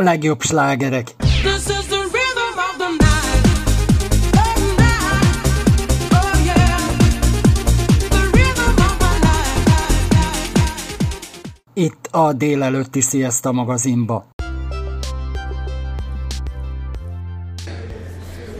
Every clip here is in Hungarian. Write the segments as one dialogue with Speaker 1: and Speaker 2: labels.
Speaker 1: a legjobb slágerek. Itt a délelőtti Siesta magazinba.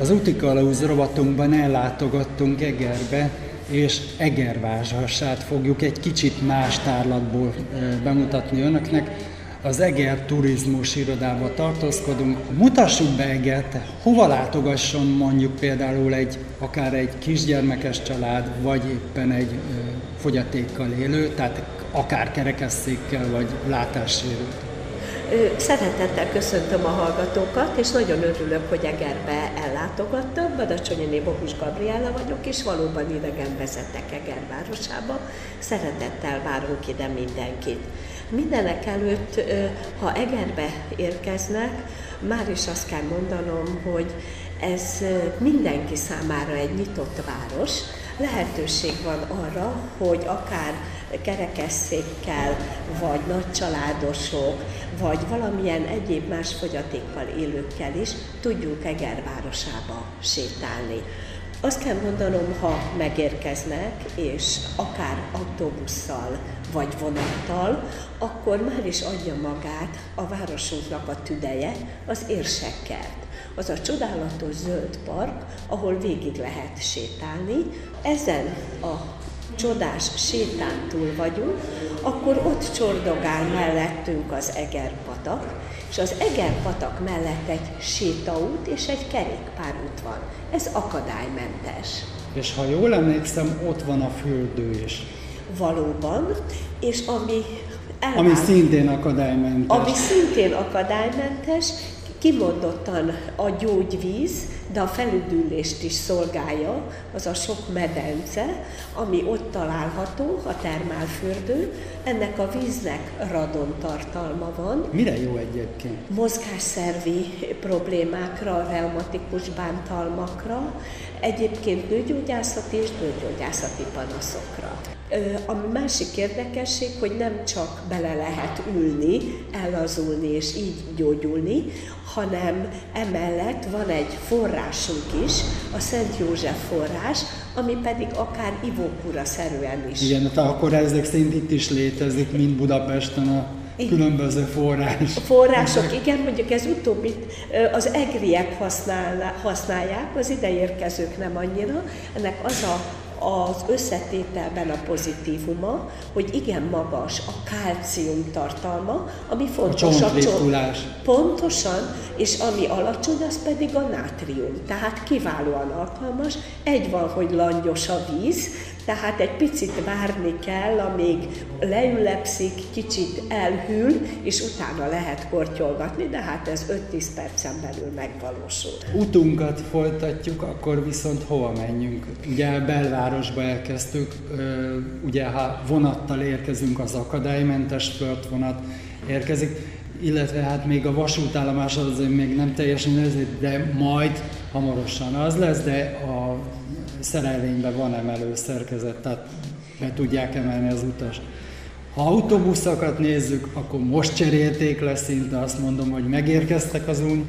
Speaker 1: Az Utikalauz rovatunkban ellátogattunk Egerbe, és Egervázsasát fogjuk egy kicsit más tárlatból bemutatni önöknek az Eger Turizmus Irodába tartózkodunk. Mutassuk be Egert, hova látogasson mondjuk például egy, akár egy kisgyermekes család, vagy éppen egy ö, fogyatékkal élő, tehát akár kerekesszékkel, vagy látássérült.
Speaker 2: Szeretettel köszöntöm a hallgatókat, és nagyon örülök, hogy Egerbe ellátogattam. Badacsonyi Bogus Gabriella vagyok, és valóban idegen vezetek Eger városába. Szeretettel várunk ide mindenkit. Mindenek előtt, ha Egerbe érkeznek, már is azt kell mondanom, hogy ez mindenki számára egy nyitott város. Lehetőség van arra, hogy akár kerekesszékkel, vagy nagycsaládosok, vagy valamilyen egyéb más fogyatékkal élőkkel is tudjunk Eger városába sétálni. Azt kell mondanom, ha megérkeznek, és akár autóbusszal vagy vonattal, akkor már is adja magát a városunknak a tüdeje, az érsekkert. Az a csodálatos zöld park, ahol végig lehet sétálni. Ezen a csodás sétán túl vagyunk, akkor ott csordogál mellettünk az Egerpatak, és az Egerpatak mellett egy sétaút és egy kerékpárút van. Ez akadálymentes.
Speaker 1: És ha jól emlékszem, ott van a fürdő is.
Speaker 2: Valóban, és ami
Speaker 1: elvált, ami szintén akadálymentes.
Speaker 2: Ami szintén akadálymentes, kimondottan a gyógyvíz, de a felüdülést is szolgálja, az a sok medence, ami ott található, a termálfürdő. Ennek a víznek radon tartalma van.
Speaker 1: Mire jó egyébként?
Speaker 2: Mozgásszervi problémákra, reumatikus bántalmakra, egyébként nőgyógyászati és nőgyógyászati panaszokra. A másik érdekesség, hogy nem csak bele lehet ülni, ellazulni és így gyógyulni, hanem emellett van egy forrásunk is, a Szent József forrás, ami pedig akár ivókura szerűen is.
Speaker 1: Igen, tehát akkor ezek szerint itt is létezik, mint Budapesten a különböző forrás. A
Speaker 2: források, igen, mondjuk ez utóbbi az egriek használják, az ideérkezők nem annyira. Ennek az a az összetételben a pozitívuma, hogy igen magas a kálcium tartalma, ami fontos
Speaker 1: a, a
Speaker 2: Pontosan, és ami alacsony, az pedig a nátrium. Tehát kiválóan alkalmas. Egy van, hogy langyos a víz, tehát egy picit várni kell, amíg leülepszik, kicsit elhűl, és utána lehet kortyolgatni, de hát ez 5-10 percen belül megvalósul.
Speaker 1: Utunkat folytatjuk, akkor viszont hova menjünk? Ugye belvárosba elkezdtük, ugye ha vonattal érkezünk, az akadálymentes vonat érkezik, illetve hát még a vasútállomás az még nem teljesen de majd hamarosan az lesz, de a szerelvényben van emelő szerkezet, tehát be tudják emelni az utas. Ha autóbuszokat nézzük, akkor most cserélték le szinte, azt mondom, hogy megérkeztek az új,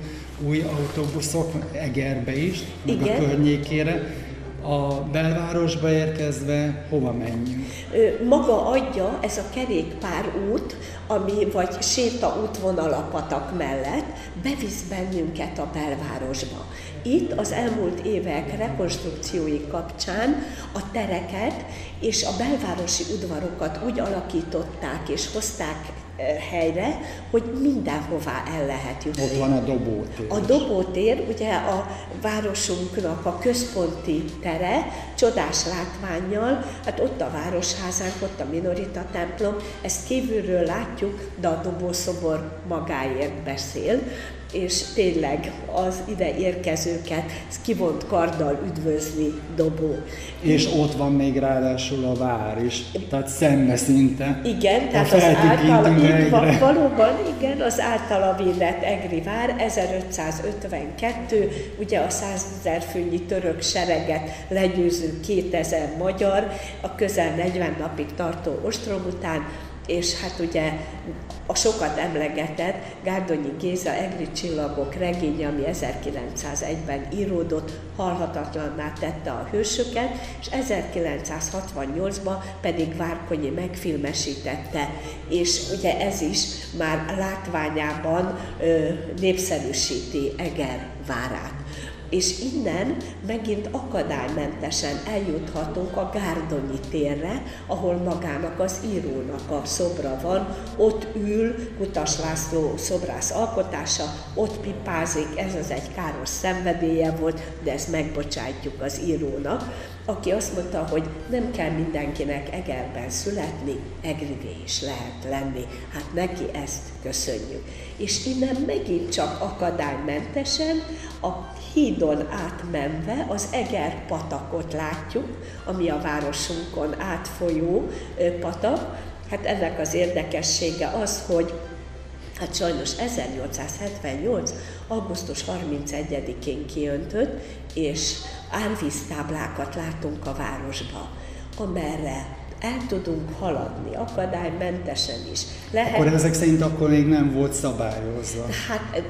Speaker 1: új autóbuszok Egerbe is, meg Igen. a környékére a belvárosba érkezve hova menjünk?
Speaker 2: Maga adja ez a kerékpár út, ami vagy séta útvonal a patak mellett, bevisz bennünket a belvárosba. Itt az elmúlt évek rekonstrukciói kapcsán a tereket és a belvárosi udvarokat úgy alakították és hozták helyre, hogy mindenhová el lehet jutni.
Speaker 1: Ott van a dobótér.
Speaker 2: A dobótér, ugye a városunknak a központi tere, csodás látványjal, hát ott a városházánk, ott a Minorita templom, ezt kívülről látjuk, de a dobószobor magáért beszél és tényleg az ide érkezőket kivont karddal üdvözli Dobó.
Speaker 1: És ott van még ráadásul a vár is, tehát szembe szinte.
Speaker 2: Igen, tehát az által, így van, valóban igen, az általa védett Egri vár 1552, ugye a 100 ezer főnyi török sereget legyőző 2000 magyar, a közel 40 napig tartó ostrom után és hát ugye a sokat emlegetett Gárdonyi Géza Egri csillagok regénye, ami 1901-ben íródott, halhatatlanná tette a hősöket, és 1968-ban pedig Várkonyi megfilmesítette, és ugye ez is már látványában ö, népszerűsíti Eger várát és innen megint akadálymentesen eljuthatunk a Gárdonyi térre, ahol magának az írónak a szobra van, ott ül Kutas László szobrász alkotása, ott pipázik, ez az egy káros szenvedélye volt, de ezt megbocsátjuk az írónak, aki azt mondta, hogy nem kell mindenkinek Egerben születni, Egrivé is lehet lenni. Hát neki ezt köszönjük. És innen megint csak akadálymentesen a hídon átmenve az Eger patakot látjuk, ami a városunkon átfolyó patak. Hát ennek az érdekessége az, hogy Hát sajnos 1878. augusztus 31-én kiöntött, és árvíztáblákat látunk a városba, amerre el tudunk haladni, akadálymentesen is.
Speaker 1: Lehet... Akkor ezek szerint akkor még nem volt szabályozva.
Speaker 2: Hát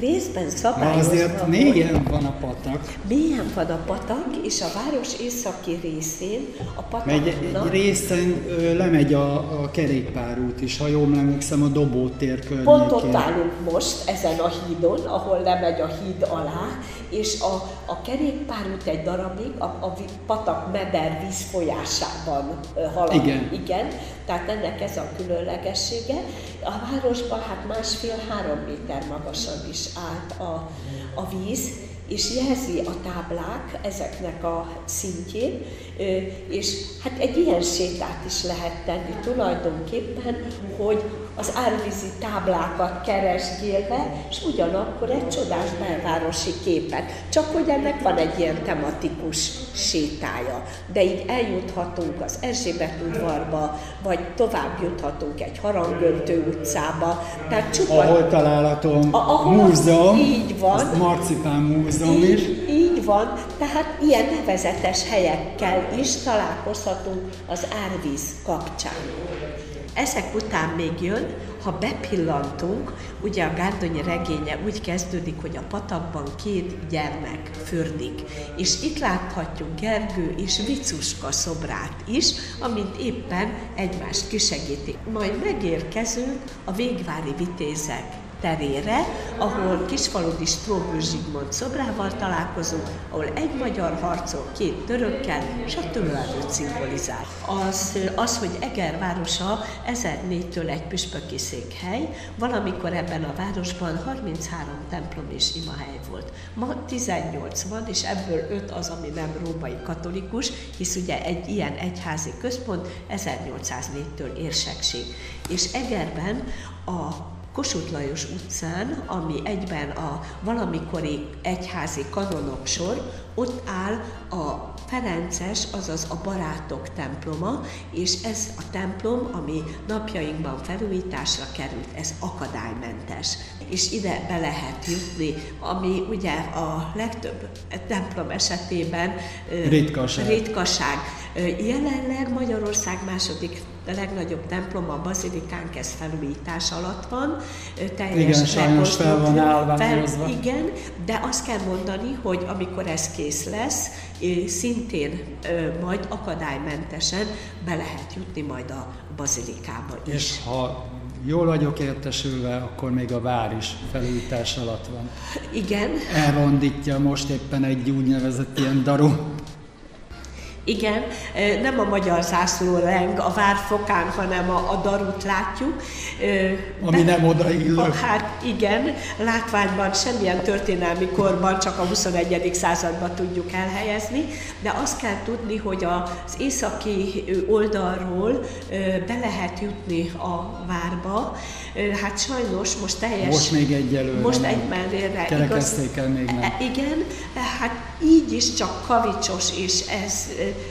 Speaker 2: részben szabályozva
Speaker 1: azért mélyen van a patak.
Speaker 2: Mélyen van a patak, és a város északi részén a pataknak...
Speaker 1: Megy, egy részen ö, lemegy a, a kerékpárút is, ha jól emlékszem, a Dobótér környékén.
Speaker 2: Pont ott állunk most, ezen a hídon, ahol lemegy a híd alá, és a, a kerékpárút egy darabig a, a patak meder vízfolyásában halad.
Speaker 1: Igen.
Speaker 2: Igen. Tehát ennek ez a különlegessége. A városban hát másfél-három méter magasan is állt a, a víz, és jelzi a táblák ezeknek a szintjén, és hát egy ilyen sétát is lehet tenni tulajdonképpen, hogy az árvízi táblákat keresgélve, és ugyanakkor egy csodás belvárosi képet. Csak hogy ennek van egy ilyen tematikus sétája. De így eljuthatunk az Erzsébet udvarba, vagy tovább juthatunk egy harangöntő utcába.
Speaker 1: Tehát csupa... Ahol található a, múzeum, így van. Marcipán múzeum
Speaker 2: így, is. Így van, tehát ilyen nevezetes helyekkel is találkozhatunk az árvíz kapcsán. Ezek után még jön, ha bepillantunk, ugye a Gárdonyi regénye úgy kezdődik, hogy a patakban két gyermek fürdik, és itt láthatjuk Gergő és Vicuska szobrát is, amint éppen egymást kisegítik. Majd megérkezünk a végvári vitézek terére, ahol Kisfaludi Stróbő Zsigmond szobrával találkozunk, ahol egy magyar harcol két törökkel, és a tőlelőt szimbolizál. Az, az, hogy Eger városa 1004-től egy püspöki székhely, valamikor ebben a városban 33 templom és imahely volt. Ma 18 van, és ebből 5 az, ami nem római katolikus, hisz ugye egy ilyen egyházi központ 1804-től érsekség. És Egerben a Kossuth Lajos utcán, ami egyben a valamikori egyházi kanonok sor, ott áll a Ferences, azaz a barátok temploma, és ez a templom, ami napjainkban felújításra került, ez akadálymentes. És ide be lehet jutni, ami ugye a legtöbb templom esetében
Speaker 1: ritkaság.
Speaker 2: ritkaság. Jelenleg Magyarország második a legnagyobb templom, a bazilikánk, ez felújítás alatt van.
Speaker 1: Teljes igen, sajnos fel van állványozva.
Speaker 2: Fel, igen, de azt kell mondani, hogy amikor ez kész lesz, szintén majd akadálymentesen be lehet jutni majd a bazilikába is.
Speaker 1: És ha jól vagyok értesülve, akkor még a vár is felújítás alatt van.
Speaker 2: Igen.
Speaker 1: Elrondítja most éppen egy úgynevezett ilyen daru
Speaker 2: Igen, nem a magyar zászló leng a várfokán, hanem a, a darut látjuk.
Speaker 1: Ami nem odaillő.
Speaker 2: Hát igen, látványban semmilyen történelmi korban csak a 21. században tudjuk elhelyezni, de azt kell tudni, hogy az északi oldalról be lehet jutni a várba. Hát sajnos most teljes...
Speaker 1: Most még egyelőre
Speaker 2: Most egy mellére.
Speaker 1: Kerekezték még nem. E,
Speaker 2: igen, hát így is csak kavicsos, és ez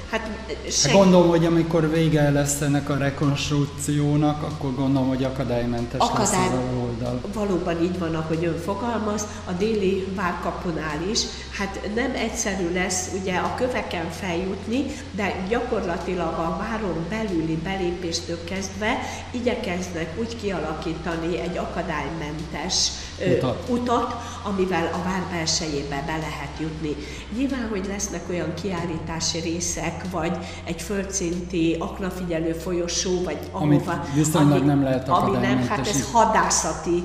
Speaker 1: hát, seg... Gondolom, hogy amikor vége lesz ennek a rekonstrukciónak, akkor gondolom, hogy akadálymentes Akadály... lesz az oldal.
Speaker 2: Valóban így van, ahogy ön fogalmaz, a déli várkapunál is. Hát nem egyszerű lesz ugye a köveken feljutni, de gyakorlatilag a váron belüli belépéstől kezdve igyekeznek úgy kialakítani egy akadálymentes utat, utat amivel a vár belsejébe be lehet jutni. Nyilván, hogy lesznek olyan kiállítási részek, vagy egy földszinti aknafigyelő folyosó, vagy
Speaker 1: ahova... viszonylag ami, nem lehet
Speaker 2: Ami nem, hát ez hadászati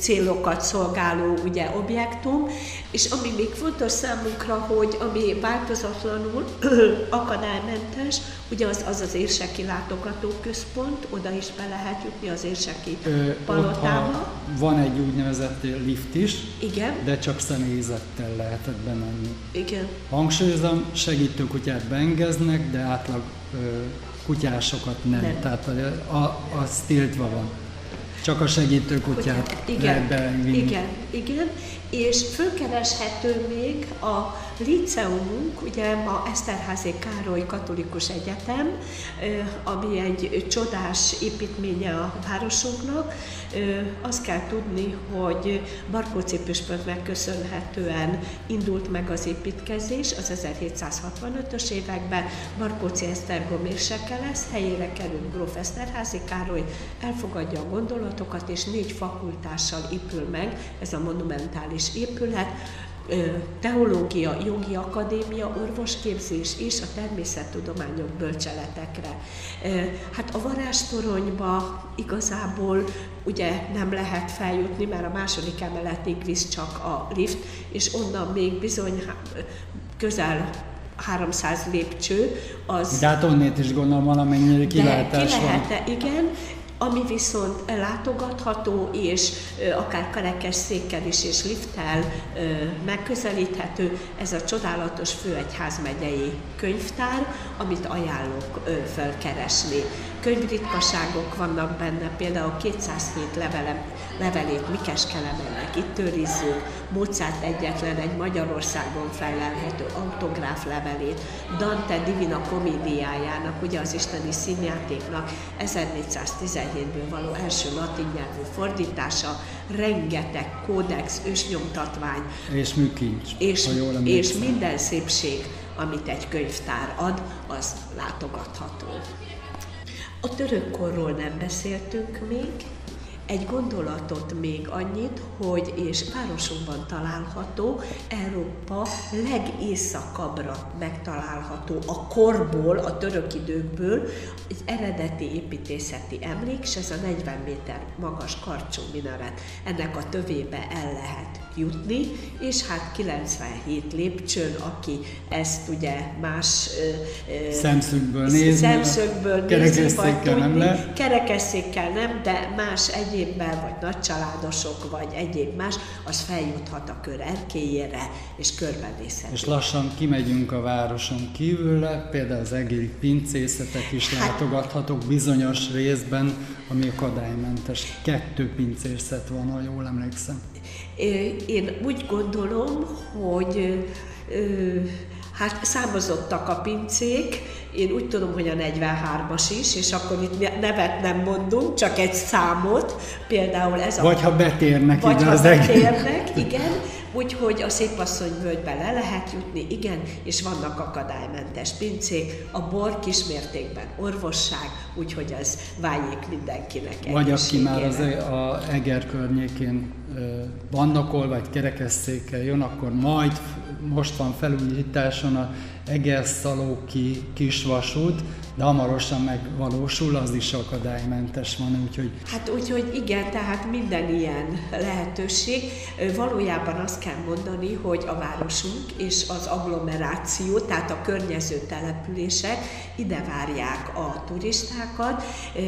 Speaker 2: célokat szolgáló ugye, objektum, és ami még fontos számunkra, hogy ami változatlanul akadálymentes, ugye az az, az érseki látogatóközpont, oda is be lehet jutni az érseki palotába.
Speaker 1: Van egy úgynevezett lift is,
Speaker 2: Igen.
Speaker 1: de csak személyzettel lehetett bemenni.
Speaker 2: Igen.
Speaker 1: Hangsúlyozom, segítőkutyát beengednek, de átlag ö, kutyásokat nem. nem. Tehát a, a, az tiltva van. Csak a segítőkutyát
Speaker 2: igen,
Speaker 1: lehet bevinni.
Speaker 2: Igen, igen, és fölkereshető még a liceumunk, ugye ma Eszterházi Károly Katolikus Egyetem, ami egy csodás építménye a városunknak. Azt kell tudni, hogy Barkóci püspöknek köszönhetően indult meg az építkezés az 1765-ös években. Barkóci Esztergom érseke lesz, helyére kerül Gróf Eszterházi Károly, elfogadja a gondolatokat, és négy fakultással épül meg ez a monumentális épület teológia, jogi akadémia, orvosképzés és a természettudományok bölcseletekre. Hát a varástoronyba igazából ugye nem lehet feljutni, mert a második emeletig visz csak a lift, és onnan még bizony közel 300 lépcső, az...
Speaker 1: De hát onnét is gondolom valamennyire
Speaker 2: kilátás ki lehet, igen, ami viszont látogatható, és akár kerekesszékkel is és lifttel megközelíthető, ez a csodálatos főegyházmegyei könyvtár, amit ajánlok felkeresni. Könyvritkaságok vannak benne, például 207 levelem, levelét Mikes Kelemennek itt őrizzük, Mozart egyetlen egy Magyarországon felelhető autográf levelét, Dante Divina komédiájának, ugye az isteni színjátéknak 1417-ből való első latin nyelvű fordítása, rengeteg kódex, ősnyomtatvány.
Speaker 1: És műkincs,
Speaker 2: és, és minden szépség, amit egy könyvtár ad, az látogatható. A török korról nem beszéltünk még, egy gondolatot még annyit, hogy és városunkban található, Európa legészakabbra megtalálható a korból, a török időkből egy eredeti építészeti emlék, és ez a 40 méter magas karcsú minaret. Ennek a tövébe el lehet jutni, és hát 97 lépcsőn, aki ezt ugye más
Speaker 1: szemszögből nézni,
Speaker 2: szemszögből nézni,
Speaker 1: vagy tudni,
Speaker 2: kerekesszékkel nem, de más egyébben, vagy nagycsaládosok, vagy egyéb más, az feljuthat a kör erkélyére, és körbenézhet.
Speaker 1: És lassan kimegyünk a városon kívülre, például az egéri pincészetek is hát, látogathatók bizonyos részben, ami akadálymentes. Kettő pincészet van, ha jól emlékszem.
Speaker 2: Én úgy gondolom, hogy hát számozottak a pincék, én úgy tudom, hogy a 43-as is, és akkor itt nevet nem mondunk, csak egy számot, például ez
Speaker 1: a... Vagy ha betérnek
Speaker 2: Vagy ha betérnek, igen, úgyhogy a Szépasszony völgybe le lehet jutni, igen, és vannak akadálymentes pincék, a bor kismértékben orvosság, úgyhogy az váljék mindenkinek
Speaker 1: Vagy aki már az e- a Eger környékén vannak, vagy kerekesszékkel jön, akkor majd most van felújításon a Egerszalóki kisvasút, de hamarosan megvalósul, az is akadálymentes van, úgyhogy...
Speaker 2: Hát úgyhogy igen, tehát minden ilyen lehetőség. Valójában azt kell mondani, hogy a városunk és az agglomeráció, tehát a környező települések ide várják a turistákat,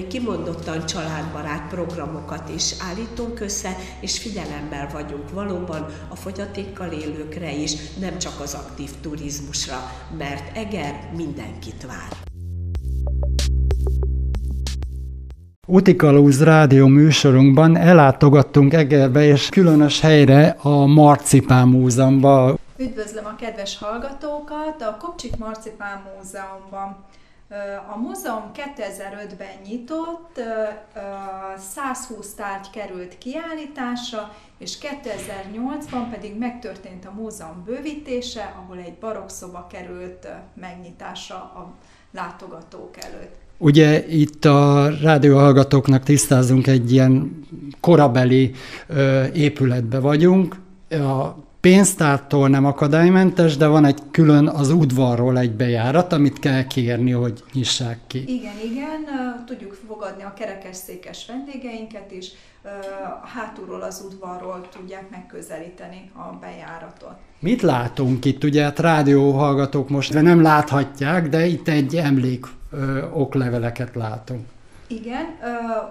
Speaker 2: kimondottan családbarát programokat is állítunk össze, és figyelemmel vagyunk valóban a fogyatékkal élőkre is, nem csak az aktív turizmusra, mert Eger mindenkit vár.
Speaker 1: Utikalúz rádió műsorunkban ellátogattunk Egerbe és különös helyre a Marcipán Múzeumban.
Speaker 3: Üdvözlöm a kedves hallgatókat a Kopcsik Marcipán Múzeumban. A múzeum 2005-ben nyitott, 120 tárgy került kiállításra, és 2008-ban pedig megtörtént a múzeum bővítése, ahol egy barokszoba került megnyitásra a látogatók előtt.
Speaker 1: Ugye itt a rádióhallgatóknak tisztázunk egy ilyen korabeli ö, épületbe vagyunk. A pénztártól nem akadálymentes, de van egy külön az udvarról egy bejárat, amit kell kérni, hogy nyissák ki.
Speaker 3: Igen, igen, tudjuk fogadni a kerekesszékes vendégeinket is, hátulról az udvarról tudják megközelíteni a bejáratot.
Speaker 1: Mit látunk itt? Ugye hát rádióhallgatók most de nem láthatják, de itt egy emlék okleveleket látunk.
Speaker 3: Igen,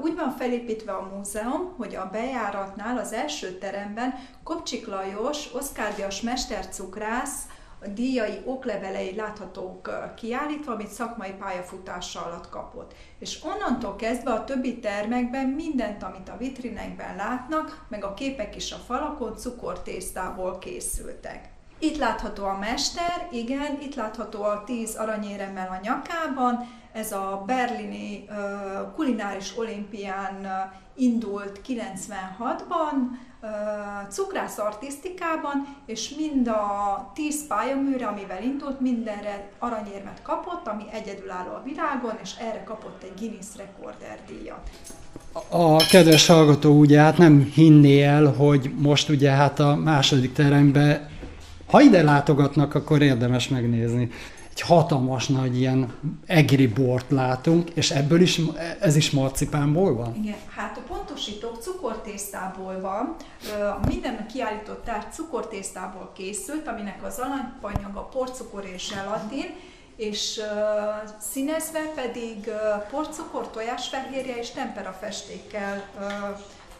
Speaker 3: úgy van felépítve a múzeum, hogy a bejáratnál az első teremben Kopcsik Lajos, Oszkár Dias mestercukrász, a díjai oklevelei láthatók kiállítva, amit szakmai pályafutása alatt kapott. És onnantól kezdve a többi termekben mindent, amit a vitrinekben látnak, meg a képek is a falakon cukortésztából készültek. Itt látható a mester, igen, itt látható a tíz aranyéremmel a nyakában, ez a berlini uh, kulináris olimpián uh, indult 96-ban, uh, cukrász artisztikában, és mind a tíz pályaműre, amivel indult, mindenre aranyérmet kapott, ami egyedülálló a világon, és erre kapott egy Guinness Recorder díjat.
Speaker 1: A kedves hallgató ugye hát nem hinné el, hogy most ugye hát a második terembe ha ide látogatnak, akkor érdemes megnézni. Egy hatalmas nagy ilyen egri bort látunk, és ebből is, ez is marcipánból van?
Speaker 3: Igen, hát a pontosítók cukortésztából van. Minden kiállított tárgy cukortésztából készült, aminek az a porcukor és zselatin, és uh, színezve pedig uh, porcukor, tojásfehérje és temperafestékkel uh,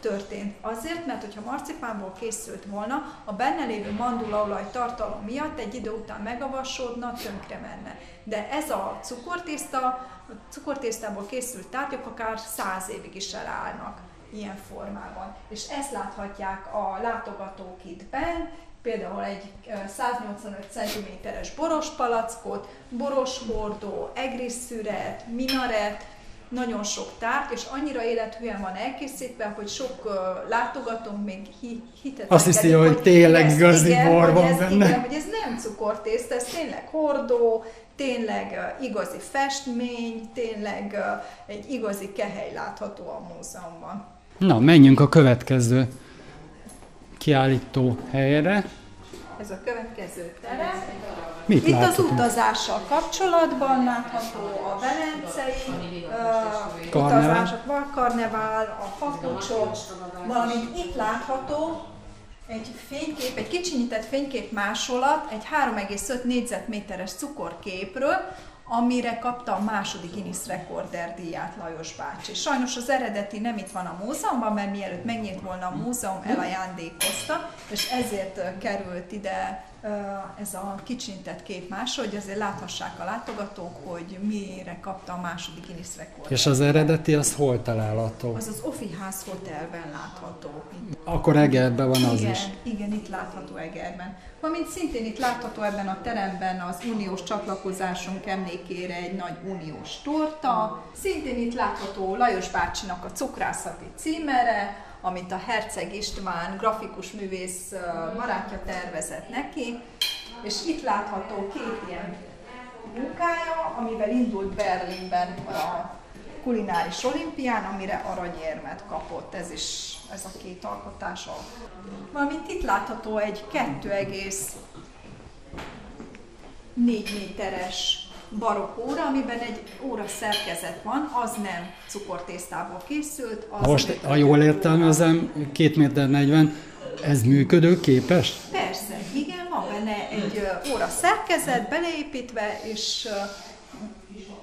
Speaker 3: történt. Azért, mert hogyha marcipánból készült volna, a benne lévő mandulaolaj tartalom miatt egy idő után megavasodna, tönkre menne. De ez a cukortészta, a cukortésztából készült tárgyak akár száz évig is elállnak ilyen formában. És ezt láthatják a látogatók itt benn, például egy 185 cm-es boros palackot, boros hordó, egrisszüret, minaret, nagyon sok tárgy, és annyira élethűen van elkészítve, hogy sok uh, látogatónk még hi, hitet
Speaker 1: Azt hiszi, hogy, hogy tényleg igazi bor van
Speaker 3: ez,
Speaker 1: benne.
Speaker 3: Igen, hogy ez nem cukortészt, ez tényleg hordó, tényleg uh, igazi festmény, tényleg uh, egy igazi kehely látható a múzeumban.
Speaker 1: Na, menjünk a következő kiállító helyre.
Speaker 3: Ez a következő terem.
Speaker 1: Mit
Speaker 3: Itt
Speaker 1: láthatunk?
Speaker 3: az utazással kapcsolatban látható a velencei uh,
Speaker 1: Karnevál.
Speaker 3: utazások, a karnevál, a papucsok, valamint itt látható egy fénykép, egy kicsinyített fénykép másolat egy 3,5 négyzetméteres cukorképről, amire kapta a második Guinness Recorder díját Lajos bácsi. Sajnos az eredeti nem itt van a múzeumban, mert mielőtt megnyílt volna a múzeum, elajándékozta, és ezért került ide ez a kicsintett kép más, hogy azért láthassák a látogatók, hogy mire kapta a második Guinness rekord.
Speaker 1: És az eredeti, az hol található?
Speaker 3: Az az Offi House Hotelben látható.
Speaker 1: Akkor Egerben van az
Speaker 3: igen,
Speaker 1: is.
Speaker 3: Igen, itt látható Egerben. Valamint szintén itt látható ebben a teremben az uniós csatlakozásunk emlékére egy nagy uniós torta. Szintén itt látható Lajos bácsinak a cukrászati címere, amit a Herceg István grafikus művész barátja tervezett neki, és itt látható két ilyen munkája, amivel indult Berlinben a kulináris olimpián, amire aranyérmet kapott. Ez is, ez a két alkotása. Valamint itt látható egy 2, 4 méteres barokk óra, amiben egy óra szerkezet van, az nem cukortésztából készült. Az
Speaker 1: Most, ha jól értelmezem, 2 méter 40, ez működőképes?
Speaker 3: Persze, igen, van benne egy óra szerkezet beleépítve, és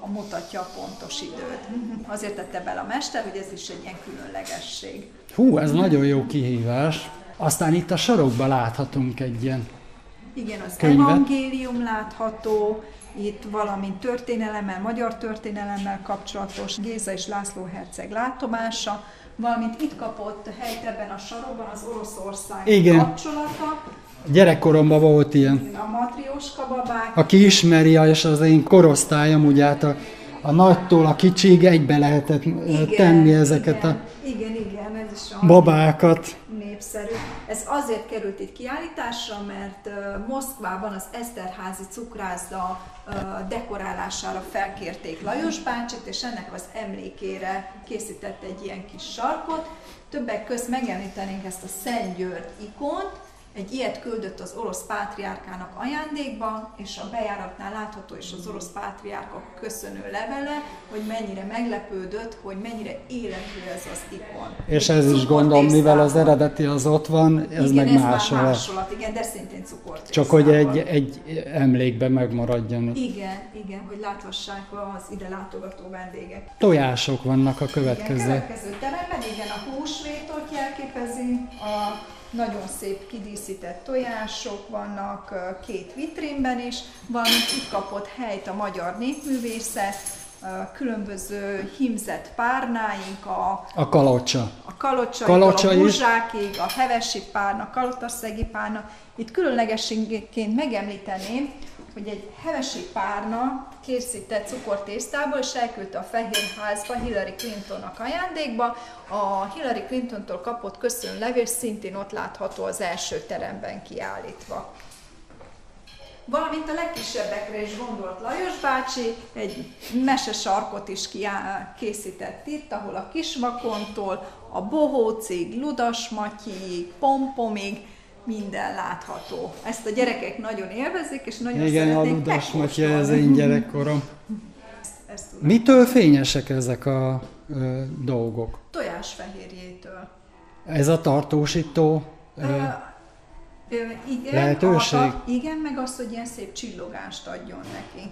Speaker 3: mutatja a pontos időt. Azért tette bele a mester, hogy ez is egy ilyen különlegesség.
Speaker 1: Hú, ez nagyon jó kihívás. Aztán itt a sarokban láthatunk egy ilyen
Speaker 3: Igen, az
Speaker 1: könyvet.
Speaker 3: evangélium látható, itt valamint történelemmel, magyar történelemmel kapcsolatos Géza és László herceg látomása, valamint itt kapott helyt ebben a sarokban az Oroszország
Speaker 1: Igen.
Speaker 3: kapcsolata,
Speaker 1: Gyerekkoromban volt ilyen.
Speaker 3: a matrioska babák,
Speaker 1: Aki ismeri, és az én korosztályom, ugye hát a, a nagytól a kicsig egybe lehetett igen, tenni ezeket
Speaker 3: igen,
Speaker 1: a
Speaker 3: Igen, igen, ez is a
Speaker 1: babákat.
Speaker 3: népszerű. Ez azért került itt kiállításra, mert uh, Moszkvában az Eszterházi cukrászda uh, dekorálására felkérték Lajos bácsit, és ennek az emlékére készített egy ilyen kis sarkot. Többek közt megemlítenénk ezt a Szent György ikont, egy ilyet küldött az orosz pátriárkának ajándékba, és a bejáratnál látható is az orosz pátriárka köszönő levele, hogy mennyire meglepődött, hogy mennyire élendő ez az ikon.
Speaker 1: És ez is gondolom, mivel az eredeti az ott van, ez
Speaker 3: igen,
Speaker 1: meg
Speaker 3: ez
Speaker 1: máshol.
Speaker 3: már másolat, igen, de szintén cukortésztával.
Speaker 1: Csak hogy egy, egy emlékben megmaradjon.
Speaker 3: Igen, igen, hogy láthassák az ide látogató vendégek.
Speaker 1: Tojások vannak a
Speaker 3: Igen,
Speaker 1: következő.
Speaker 3: következő teremben, igen, a húsvétot jelképezi, a nagyon szép kidíszített tojások vannak két vitrínben is, valamint itt kapott helyt a magyar népművészet, különböző himzett párnáink, a,
Speaker 1: A kalocsa.
Speaker 3: a kalocsa,
Speaker 1: Kalocsa
Speaker 3: a buzsákig, a hevesi párna, kalotaszegi párna. Itt különlegességként megemlíteném, hogy egy hevesi párna készített cukortésztából, és elküldte a Fehérházba Hillary Clintonnak ajándékba. A Hillary Clintontól kapott köszönő levél szintén ott látható az első teremben kiállítva. Valamint a legkisebbekre is gondolt Lajos bácsi, egy mesesarkot is készített itt, ahol a Kisvakontól a Bohócig, Ludasmatyig, Pompomig minden látható. Ezt a gyerekek nagyon élvezik, és nagyon
Speaker 1: Igen,
Speaker 3: szeretnék
Speaker 1: ludas matya, ez én gyerekkorom.
Speaker 3: Ezt, ezt tudom.
Speaker 1: Mitől fényesek ezek a ö, dolgok?
Speaker 3: Tojásfehérjétől.
Speaker 1: Ez a tartósító ö,
Speaker 3: Ö, igen,
Speaker 1: Lehetőség?
Speaker 3: A, igen, meg az, hogy ilyen szép csillogást adjon neki.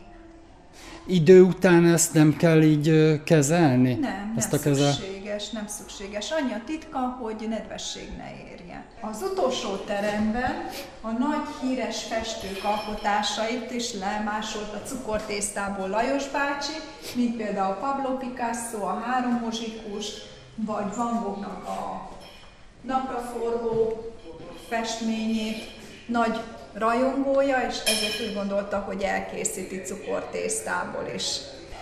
Speaker 1: Idő után ezt nem kell így kezelni?
Speaker 3: Nem,
Speaker 1: ezt
Speaker 3: nem
Speaker 1: a kezel...
Speaker 3: szükséges, nem szükséges. Annyi a titka, hogy nedvesség ne érje. Az utolsó teremben a nagy híres festők alkotásait is lemásolt a cukortésztából Lajos bácsi, mint például Pablo Picasso, a három muzsikus, vagy Van Goghnak a napraforgó festményét, nagy rajongója, és ezért úgy gondolta, hogy elkészíti cukortésztából is.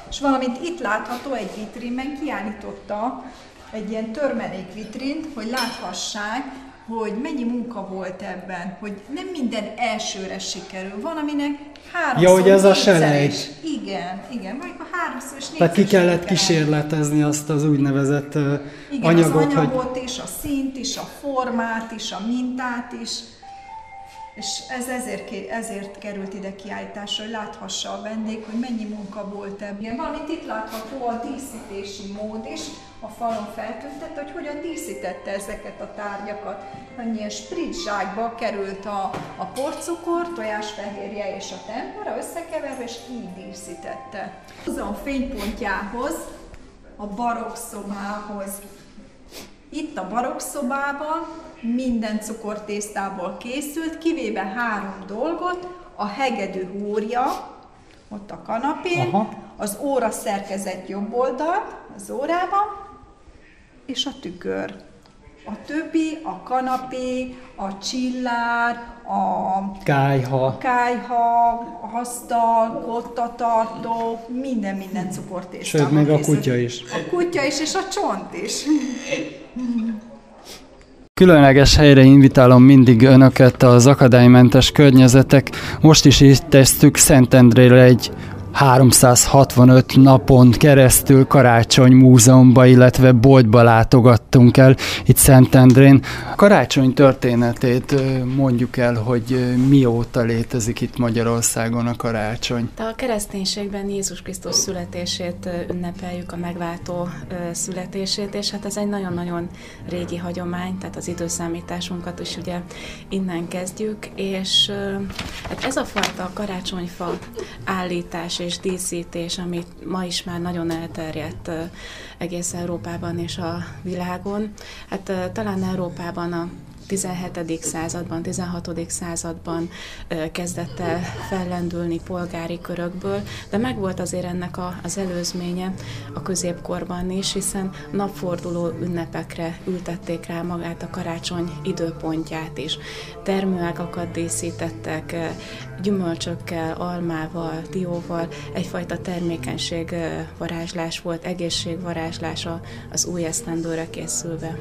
Speaker 3: És valamint itt látható egy vitrínben kiállította egy ilyen törmelék vitrint, hogy láthassák, hogy mennyi munka volt ebben, hogy nem minden elsőre sikerül, van, aminek háromszor,
Speaker 1: Ja, hogy ez a
Speaker 3: négyszer
Speaker 1: selej.
Speaker 3: is. Igen, igen, vagy a háromszor és
Speaker 1: Tehát ki kellett kísérletezni azt az úgynevezett
Speaker 3: Igen,
Speaker 1: anyagot,
Speaker 3: az
Speaker 1: hogy
Speaker 3: anyagot is, a szint is, a formát is, a mintát is. És ez ezért, ezért került ide kiállításra, hogy láthassa a vendég, hogy mennyi munka volt ebben. Valamint itt látható a díszítési mód is, a falon feltüntette, hogy hogyan díszítette ezeket a tárgyakat. Annyi spritzsákba került a, a porcukor, tojásfehérje és a tempera összekeverve, és így díszítette. Húzom fénypontjához, a barokk szobához. Itt a barokszobában minden cukortésztából készült, kivéve három dolgot, a hegedű húrja, ott a kanapén,
Speaker 1: Aha.
Speaker 3: az óra szerkezet jobb oldalt, az órában, és a tükör. A többi, a kanapé, a csillár, a
Speaker 1: kájha.
Speaker 3: kájha, asztal, kottatartó, minden, minden cukortésztában
Speaker 1: Sőt, még a kutya is.
Speaker 3: A kutya is, és a csont is.
Speaker 1: Különleges helyre invitálom mindig önöket az akadálymentes környezetek. Most is itt tesztük Szentendrére egy 365 napon keresztül Karácsony Múzeumba, illetve boltba látogattunk láttunk el itt Szentendrén. A karácsony történetét mondjuk el, hogy mióta létezik itt Magyarországon a karácsony.
Speaker 4: A kereszténységben Jézus Krisztus születését ünnepeljük, a megváltó születését, és hát ez egy nagyon-nagyon régi hagyomány, tehát az időszámításunkat is ugye innen kezdjük, és hát ez a fajta karácsonyfa állítás és díszítés, amit ma is már nagyon elterjedt egész Európában és a világon. Hát talán Európában a 17. században, 16. században kezdett el fellendülni polgári körökből, de megvolt azért ennek a, az előzménye a középkorban is, hiszen napforduló ünnepekre ültették rá magát a karácsony időpontját is. Termőágakat díszítettek, gyümölcsökkel, almával, dióval, egyfajta termékenység varázslás volt, egészségvarázslás az új esztendőre készülve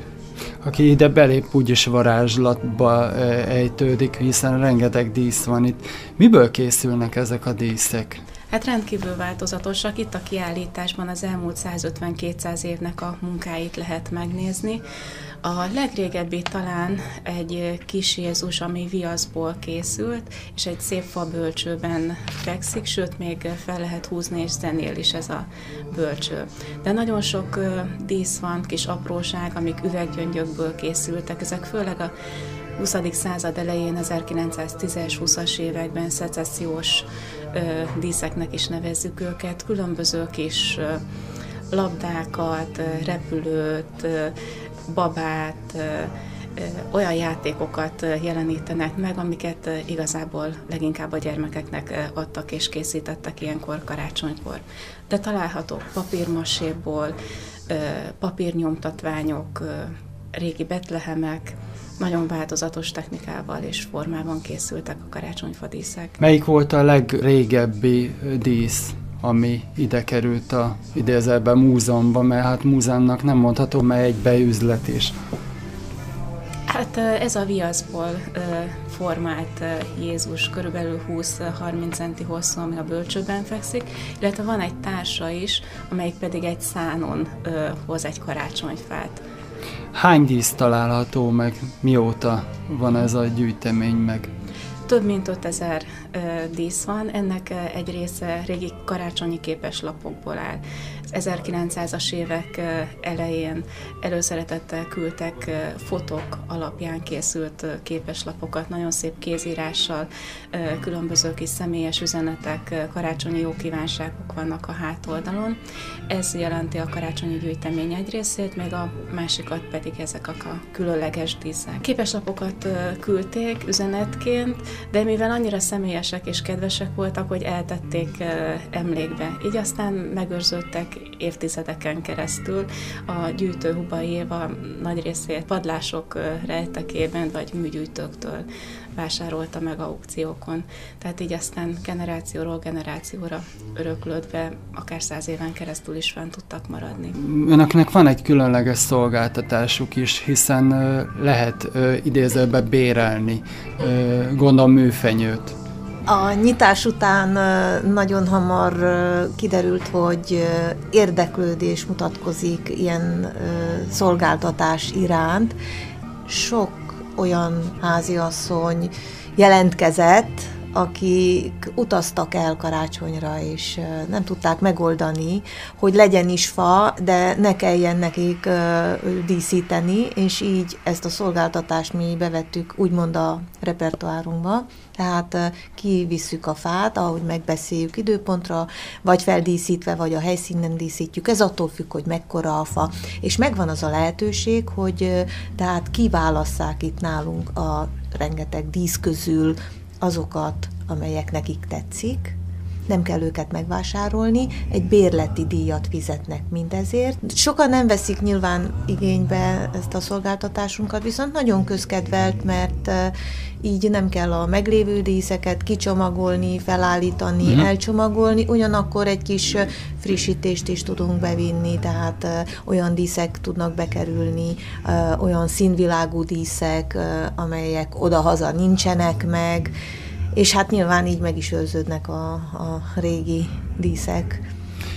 Speaker 1: aki ide belép, úgyis varázslatba ejtődik, hiszen rengeteg dísz van itt. Miből készülnek ezek a díszek?
Speaker 4: Hát rendkívül változatosak. Itt a kiállításban az elmúlt 150-200 évnek a munkáit lehet megnézni. A legrégebbi talán egy kis Jézus, ami viaszból készült, és egy szép fa bölcsőben fekszik, sőt, még fel lehet húzni, és zenél is ez a bölcső. De nagyon sok dísz van, kis apróság, amik üveggyöngyökből készültek, ezek főleg a 20. század elején, 1910-es, 20-as években szecessziós díszeknek is nevezzük őket, különböző kis labdákat, repülőt, babát, olyan játékokat jelenítenek meg, amiket igazából leginkább a gyermekeknek adtak és készítettek ilyenkor karácsonykor. De találhatók papírmaséból, papírnyomtatványok, régi betlehemek, nagyon változatos technikával és formában készültek a karácsonyfadíszek.
Speaker 1: Melyik volt a legrégebbi dísz? Ami ide került a idézelben múzeumban, mert hát múzeumnak nem mondható, mert egy beüzlet is.
Speaker 4: Hát ez a viaszból formált Jézus körülbelül 20-30 centi hosszú, ami a bölcsőben fekszik, illetve van egy társa is, amelyik pedig egy szánon hoz egy karácsonyfát.
Speaker 1: Hány dísz található meg? Mióta van ez a gyűjtemény meg?
Speaker 4: Több mint 5000 dísz van, ennek egy része régi karácsonyi képeslapokból áll. 1900-as évek elején előszeretettel küldtek fotók alapján készült képeslapokat, nagyon szép kézírással, különböző kis személyes üzenetek, karácsonyi jó kívánságok vannak a hátoldalon. Ez jelenti a karácsonyi gyűjtemény egy részét, még a másikat pedig ezek a különleges díszek. Képeslapokat küldték üzenetként, de mivel annyira személyesek és kedvesek voltak, hogy eltették emlékbe. Így aztán megőrződtek évtizedeken keresztül a gyűjtő Hubai Éva nagy részét padlások rejtekében vagy műgyűjtőktől vásárolta meg aukciókon. Tehát így aztán generációról generációra öröklődve akár száz éven keresztül is fent tudtak maradni.
Speaker 1: Önöknek van egy különleges szolgáltatásuk is, hiszen lehet idézőbe bérelni, gondolom műfenyőt.
Speaker 5: A nyitás után nagyon hamar kiderült, hogy érdeklődés mutatkozik ilyen szolgáltatás iránt. Sok olyan háziasszony jelentkezett, akik utaztak el karácsonyra, és nem tudták megoldani, hogy legyen is fa, de ne kelljen nekik díszíteni, és így ezt a szolgáltatást mi bevettük úgymond a repertoárunkba. Tehát kivisszük a fát, ahogy megbeszéljük időpontra, vagy feldíszítve, vagy a helyszínen díszítjük. Ez attól függ, hogy mekkora a fa. És megvan az a lehetőség, hogy tehát kiválasszák itt nálunk a rengeteg dísz közül azokat, amelyek nekik tetszik, nem kell őket megvásárolni, egy bérleti díjat fizetnek mindezért. Sokan nem veszik nyilván igénybe ezt a szolgáltatásunkat, viszont nagyon közkedvelt, mert így nem kell a meglévő díszeket kicsomagolni, felállítani, uh-huh. elcsomagolni, ugyanakkor egy kis frissítést is tudunk bevinni, tehát olyan díszek tudnak bekerülni, olyan színvilágú díszek, amelyek oda-haza nincsenek meg, és hát nyilván így meg is őrződnek a, a régi díszek.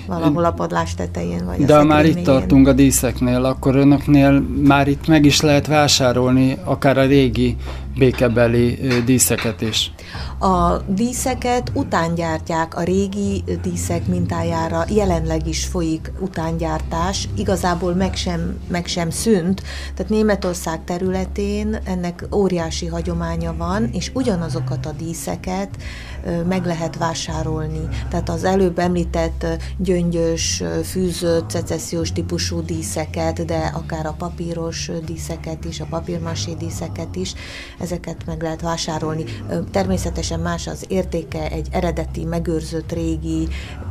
Speaker 5: valahol a padlás tetején, vagy
Speaker 1: De a már itt tartunk a díszeknél, akkor önöknél már itt meg is lehet vásárolni akár a régi békebeli díszeket is.
Speaker 5: A díszeket utángyártják, a régi díszek mintájára jelenleg is folyik utángyártás, igazából meg sem, meg sem szűnt, tehát Németország területén ennek óriási hagyománya van, és ugyanazokat a díszeket meg lehet vásárolni. Tehát az előbb említett gyöngyös, fűzött, szecessziós típusú díszeket, de akár a papíros díszeket is, a papírmasé díszeket is, ezeket meg lehet vásárolni. Természetesen más az értéke egy eredeti, megőrzött régi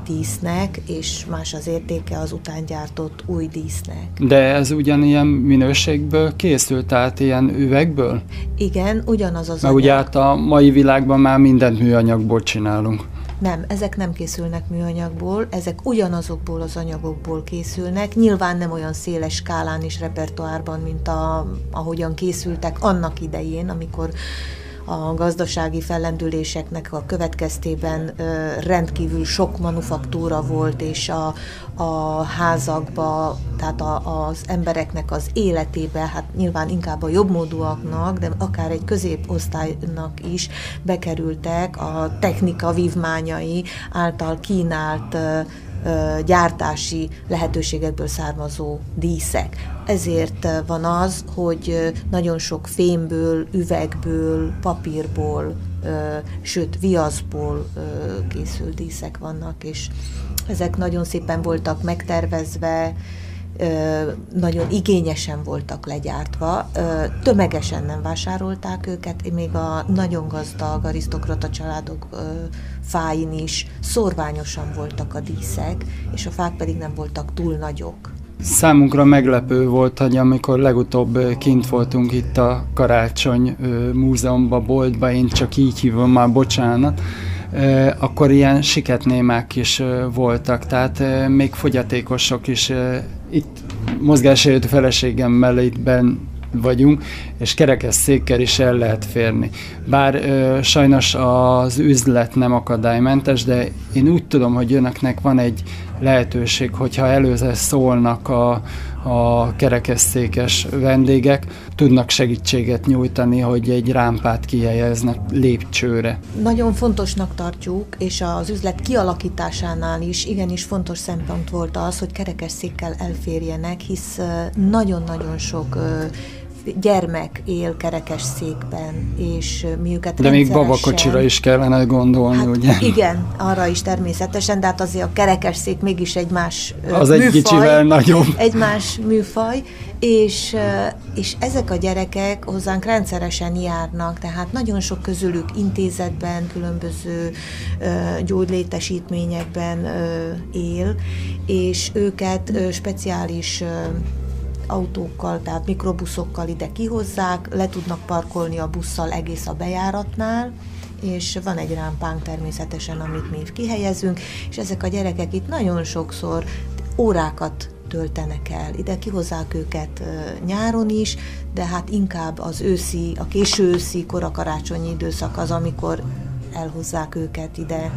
Speaker 5: dísznek, és más az értéke az utángyártott új dísznek.
Speaker 1: De ez ugyanilyen minőségből készült, tehát ilyen üvegből?
Speaker 5: Igen, ugyanaz az
Speaker 1: Mert ugye hát a mai világban már mindent műanyagból csinálunk.
Speaker 5: Nem, ezek nem készülnek műanyagból, ezek ugyanazokból az anyagokból készülnek, nyilván nem olyan széles skálán és repertoárban, mint a, ahogyan készültek annak idején, amikor a gazdasági fellendüléseknek a következtében rendkívül sok manufaktúra volt, és a, a házakba, tehát a, az embereknek az életébe, hát nyilván inkább a jobbmódúaknak, de akár egy középosztálynak is bekerültek a technika vívmányai által kínált gyártási lehetőségekből származó díszek. Ezért van az, hogy nagyon sok fémből, üvegből, papírból, sőt viaszból készült díszek vannak, és ezek nagyon szépen voltak megtervezve, nagyon igényesen voltak legyártva, tömegesen nem vásárolták őket, még a nagyon gazdag arisztokrata családok fáin is szorványosan voltak a díszek, és a fák pedig nem voltak túl nagyok.
Speaker 1: Számunkra meglepő volt, hogy amikor legutóbb kint voltunk itt a Karácsony Múzeumban, boltba, én csak így hívom már, bocsánat, akkor ilyen siketnémák is voltak, tehát még fogyatékosok is itt mozgásérőtő feleségemmel itt ben vagyunk, és kerekes székkel is el lehet férni. Bár ö, sajnos az üzlet nem akadálymentes, de én úgy tudom, hogy önöknek van egy lehetőség, hogyha előző szólnak a, a kerekesszékes vendégek, tudnak segítséget nyújtani, hogy egy rámpát kihelyeznek lépcsőre.
Speaker 5: Nagyon fontosnak tartjuk, és az üzlet kialakításánál is igenis fontos szempont volt az, hogy kerekesszékkel elférjenek, hisz nagyon-nagyon sok gyermek él kerekes székben, és mi őket
Speaker 1: De még babakocsira is kellene gondolni, hát ugye?
Speaker 5: Igen, arra is természetesen, de hát azért a kerekes szék mégis egy más
Speaker 1: Az műfaj, egy kicsivel nagyobb.
Speaker 5: Egy más műfaj, és, és ezek a gyerekek hozzánk rendszeresen járnak, tehát nagyon sok közülük intézetben, különböző gyógylétesítményekben él, és őket speciális autókkal, tehát mikrobuszokkal ide kihozzák, le tudnak parkolni a busszal egész a bejáratnál, és van egy rámpánk természetesen, amit mi kihelyezünk, és ezek a gyerekek itt nagyon sokszor órákat töltenek el. Ide kihozzák őket nyáron is, de hát inkább az őszi, a késő őszi, korakarácsonyi időszak az, amikor elhozzák őket ide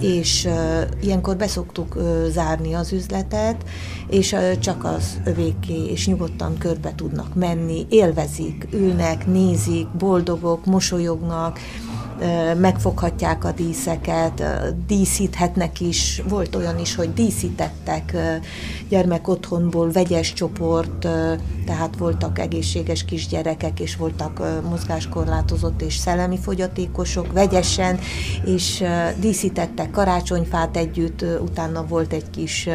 Speaker 5: és uh, ilyenkor beszoktuk uh, zárni az üzletet, és uh, csak az övéké, és nyugodtan körbe tudnak menni, élvezik, ülnek, nézik, boldogok, mosolyognak, megfoghatják a díszeket, díszíthetnek is. Volt olyan is, hogy díszítettek gyermek otthonból, vegyes csoport, tehát voltak egészséges kisgyerekek, és voltak mozgáskorlátozott és szellemi fogyatékosok vegyesen, és díszítettek karácsonyfát együtt, utána volt egy kis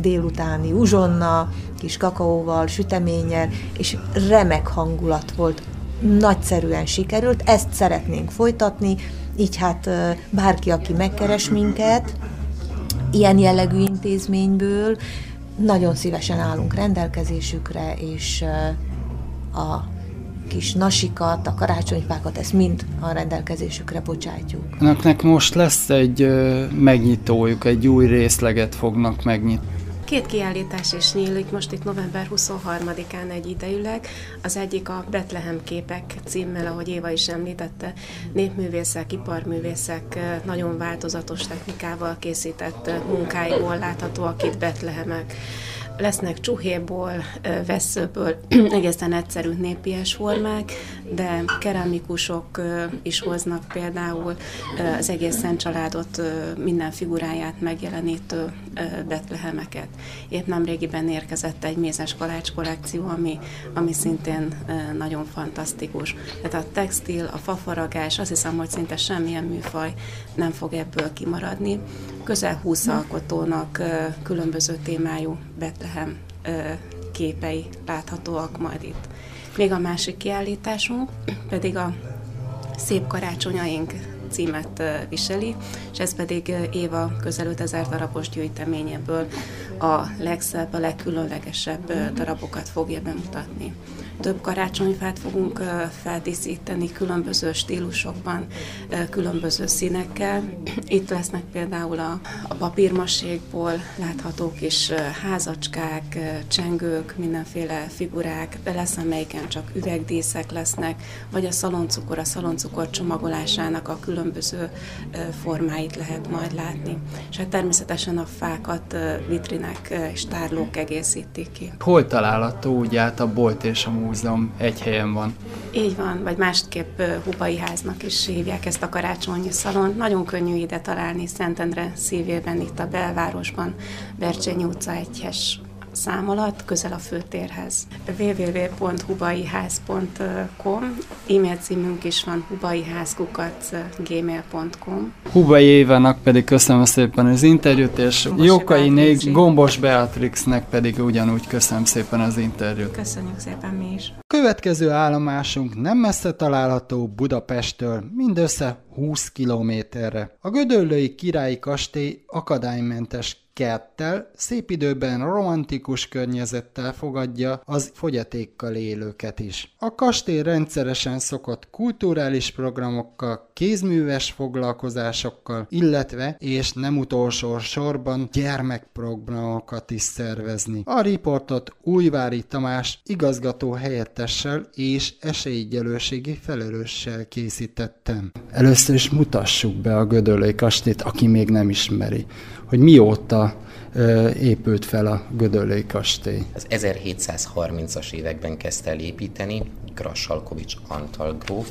Speaker 5: délutáni uzsonna, kis kakaóval, süteménnyel, és remek hangulat volt nagyszerűen sikerült, ezt szeretnénk folytatni, így hát bárki, aki megkeres minket, ilyen jellegű intézményből, nagyon szívesen állunk rendelkezésükre, és a kis nasikat, a karácsonyfákat, ezt mind a rendelkezésükre bocsátjuk.
Speaker 1: Önöknek most lesz egy megnyitójuk, egy új részleget fognak megnyitni.
Speaker 4: Két kiállítás is nyílik most itt november 23-án egy idejűleg. Az egyik a Betlehem képek címmel, ahogy Éva is említette, népművészek, iparművészek nagyon változatos technikával készített munkáiból láthatóak itt Betlehemek lesznek csuhéból, veszőből egészen egyszerű népies formák, de keramikusok is hoznak például az egész Szent családot minden figuráját megjelenítő betlehemeket. Épp nemrégiben érkezett egy mézes kalács kollekció, ami, ami szintén nagyon fantasztikus. Tehát a textil, a fafaragás, azt hiszem, hogy szinte semmilyen műfaj nem fog ebből kimaradni. Közel 20 alkotónak különböző témájú Betlehem képei láthatóak majd itt. Még a másik kiállításunk pedig a Szép karácsonyaink címet viseli, és ez pedig Éva közel 5000 darabos gyűjteményéből a legszebb, a legkülönlegesebb darabokat fogja bemutatni. Több karácsonyfát fogunk feldíszíteni különböző stílusokban, különböző színekkel. Itt lesznek például a, a papírmasékból látható kis házacskák, csengők, mindenféle figurák, de lesz amelyiken csak üvegdíszek lesznek, vagy a szaloncukor, a szaloncukor csomagolásának a különböző formáit lehet majd látni. És hát természetesen a fákat vitrinek és tárlók egészítik ki.
Speaker 1: Hol található úgy át a bolt és a múzeum egy helyen van.
Speaker 4: Így van, vagy másképp Hubai háznak is hívják ezt a karácsonyi szalon. Nagyon könnyű ide találni Szentendre szívében, itt a belvárosban, Bercsényi utca egyhes szám alatt, közel a főtérhez. www.hubaiház.com e-mail címünk is van hubaiházkukat.gmail.com
Speaker 1: Hubai Évának pedig köszönöm szépen az interjút, és Gombos Jókai Nég, Gombos Beatrixnek pedig ugyanúgy köszönöm szépen az interjút.
Speaker 4: Köszönjük szépen mi is.
Speaker 1: Következő állomásunk nem messze található Budapesttől, mindössze 20 kilométerre. A Gödöllői Királyi Kastély akadálymentes kerttel, szép időben romantikus környezettel fogadja az fogyatékkal élőket is. A kastély rendszeresen szokott kulturális programokkal, kézműves foglalkozásokkal, illetve, és nem utolsó sorban gyermekprogramokat is szervezni. A riportot Újvári Tamás igazgató helyettessel és esélyegyelőségi felelőssel készítettem. Először is mutassuk be a Gödöllői kastélyt, aki még nem ismeri hogy mióta épült fel a Gödöllői kastély.
Speaker 6: Az 1730-as években kezdte el építeni Grassalkovics Antal gróf.